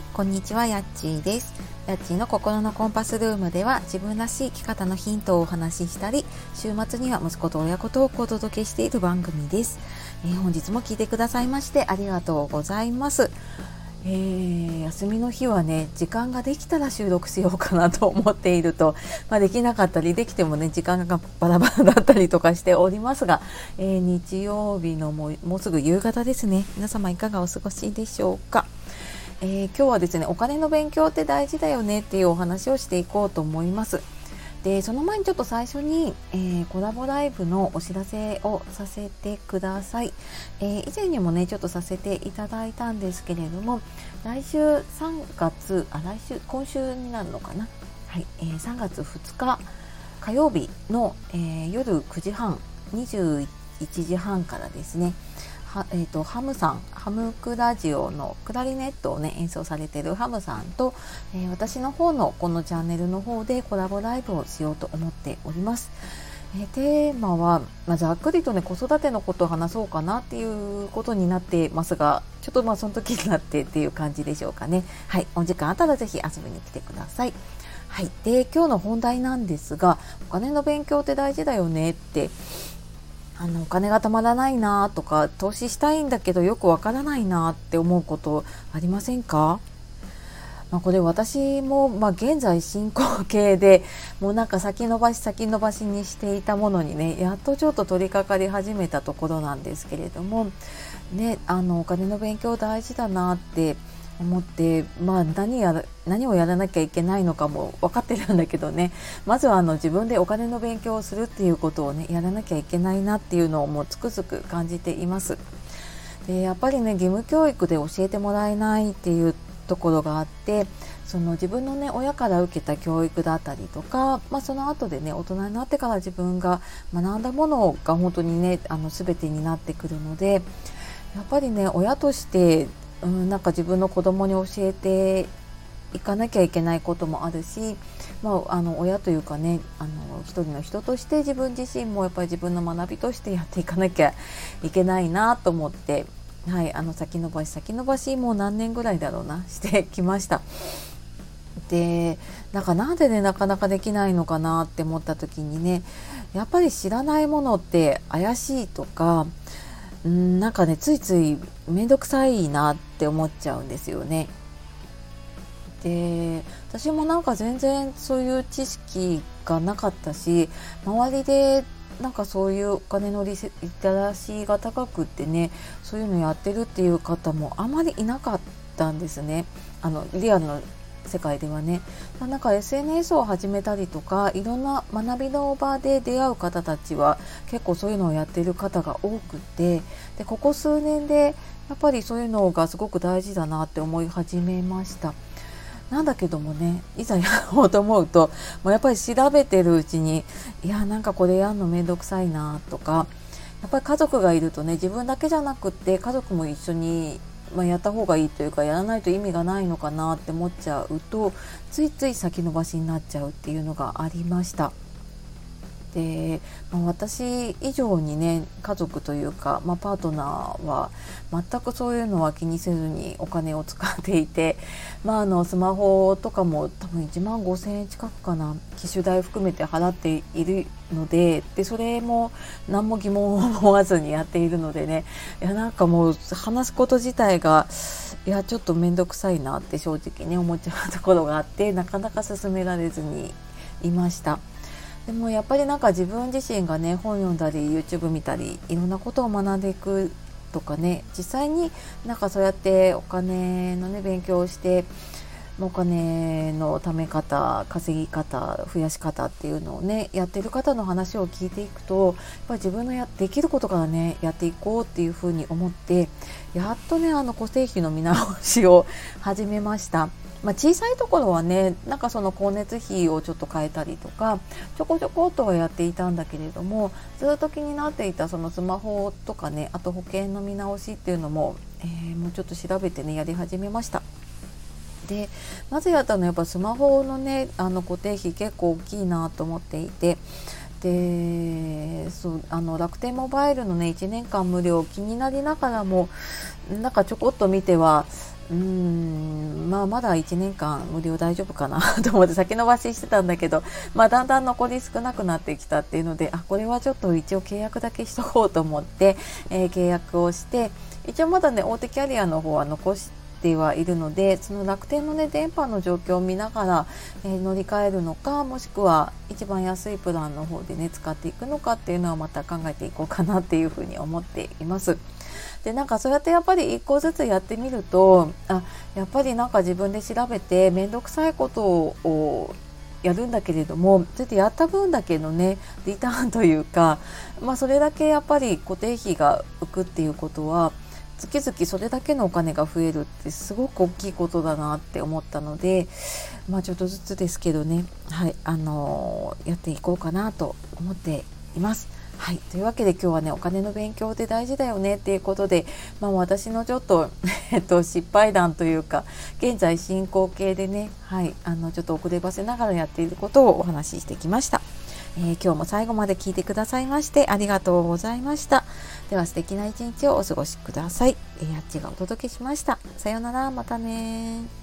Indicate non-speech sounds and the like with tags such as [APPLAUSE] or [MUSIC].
いこんにちはやっちーです。やっちーの心のコンパスルームでは自分らしい生き方のヒントをお話ししたり週末には息子と親子トークをお届けしている番組です、えー、本日も聞いてくださいましてありがとうございます。えー、休みの日はね時間ができたら収録しようかなと思っていると、まあ、できなかったりできてもね時間がバラバラだったりとかしておりますが、えー、日曜日のももうすぐ夕方ですね。皆様いかがお過ごしでしょうか？えー、今日はですねお金の勉強って大事だよねっていうお話をしていこうと思います。でその前にちょっと最初に、えー、コラボライブのお知らせをさせてください、えー、以前にもねちょっとさせていただいたんですけれども来週3月あ来週今週になるのかな？はい、えー、3月2日火曜日の、え夜9時半21時半からですね。はえーと、ハムさんハムクラジオのクラリネットをね演奏されてるハムさんと、えー、私の方のこのチャンネルの方でコラボライブをしようと思っております。え、テーマは、まあ、ざっくりとね子育てのことを話そうかなっていうことになってますがちょっとまあその時になってっていう感じでしょうかねはいお時間あったら是非遊びに来てくださいはいで今日の本題なんですがお金の勉強って大事だよねってあのお金がたまらないなとか投資したいんだけどよくわからないなって思うことありませんか？まあ、これ私も、まあ、現在進行形でもうなんか先延ばし先延ばしにしていたものにねやっとちょっと取り掛かり始めたところなんですけれども、ね、あのお金の勉強大事だなって思って、まあ、何や何をやらなきゃいけないのかも分かってるんだけどねまずはあの自分でお金の勉強をするっていうことをねやらなきゃいけないなっていうのをもうつくづく感じています。でやっぱりね義務教育で教えてもらえないっていうところがあってその自分のね親から受けた教育だったりとか、まあ、その後でね大人になってから自分が学んだものが本当にねあの全てになってくるのでやっぱりね親としてうん、なんか自分の子供に教えていかなきゃいけないこともあるし、まあ、あの親というかねあの一人の人として自分自身もやっぱり自分の学びとしてやっていかなきゃいけないなと思って、はい、あの先延ばし先延ばしもう何年ぐらいだろうな [LAUGHS] してきました。でなんかなんでねなかなかできないのかなって思った時にねやっぱり知らないものって怪しいとかんなんかねついつい面倒くさいなって思っちゃうんですよね。で私もなんか全然そういう知識がなかったし周りでなんかそういうお金のリテラシーが高くってねそういうのやってるっていう方もあまりいなかったんですねあのリアルの世界ではねなんか SNS を始めたりとかいろんな学びの場で出会う方たちは結構そういうのをやっている方が多くてでここ数年でやっぱりそういうのがすごく大事だなって思い始めました。なんだけどもねいざやろうと思うともうやっぱり調べてるうちにいやなんかこれやるの面倒くさいなとかやっぱり家族がいるとね自分だけじゃなくって家族も一緒にまあ、やった方がいいというかやらないと意味がないのかなって思っちゃうとついつい先延ばしになっちゃうっていうのがありました。で、まあ、私以上にね家族というか、まあ、パートナーは全くそういうのは気にせずにお金を使っていて、まあ、あのスマホとかも多分1万5,000円近くかな機種代含めて払っているのででそれも何も疑問を思わずにやっているのでねいやなんかもう話すこと自体がいやちょっと面倒くさいなって正直ね思っちゃうところがあってなかなか進められずにいました。でもやっぱりなんか自分自身がね本読んだり YouTube 見たりいろんなことを学んでいくとかね実際になんかそうやってお金のね勉強をしてお金の貯め方稼ぎ方増やし方っていうのをねやってる方の話を聞いていくとやっぱり自分のやできることからねやっていこうっていうふうに思ってやっとねあの固定費の見直しを始めました。まあ、小さいところはねなんかその光熱費をちょっと変えたりとかちょこちょこっとはやっていたんだけれどもずっと気になっていたそのスマホとかねあと保険の見直しっていうのも、えー、もうちょっと調べてねやり始めました。でまずやったのはやっぱスマホのねあの固定費結構大きいなと思っていてでそうあの楽天モバイルのね1年間無料気になりながらもなんかちょこっと見てはうんまあまだ1年間無料大丈夫かな [LAUGHS] と思って先延ばししてたんだけど、まあ、だんだん残り少なくなってきたっていうのであこれはちょっと一応契約だけしとこうと思って、えー、契約をして一応まだね大手キャリアの方は残してってはいるのでその楽天のね電波の状況を見ながら、えー、乗り換えるのかもしくは一番安いプランの方でね使っていくのかっていうのはまた考えていこうかなっていうふうに思っています。でなんかそうやってやっぱり一個ずつやってみるとあやっぱりなんか自分で調べて面倒くさいことをやるんだけれどもそれでやった分だけのねリターンというか、まあ、それだけやっぱり固定費が浮くっていうことは月々それだけのお金が増えるってすごく大きいことだなって思ったので、まあ、ちょっとずつですけどね、はいあのー、やっていこうかなと思っています。はい、というわけで今日はねお金の勉強って大事だよねっていうことで、まあ、私のちょっと、[LAUGHS] えっと、失敗談というか現在進行形でね、はい、あのちょっと遅ればせながらやっていることをお話ししてきました。えー、今日も最後まで聞いてくださいましてありがとうございました。では素敵な一日をお過ごしください。えー、あっちがお届けしました。さようなら、またね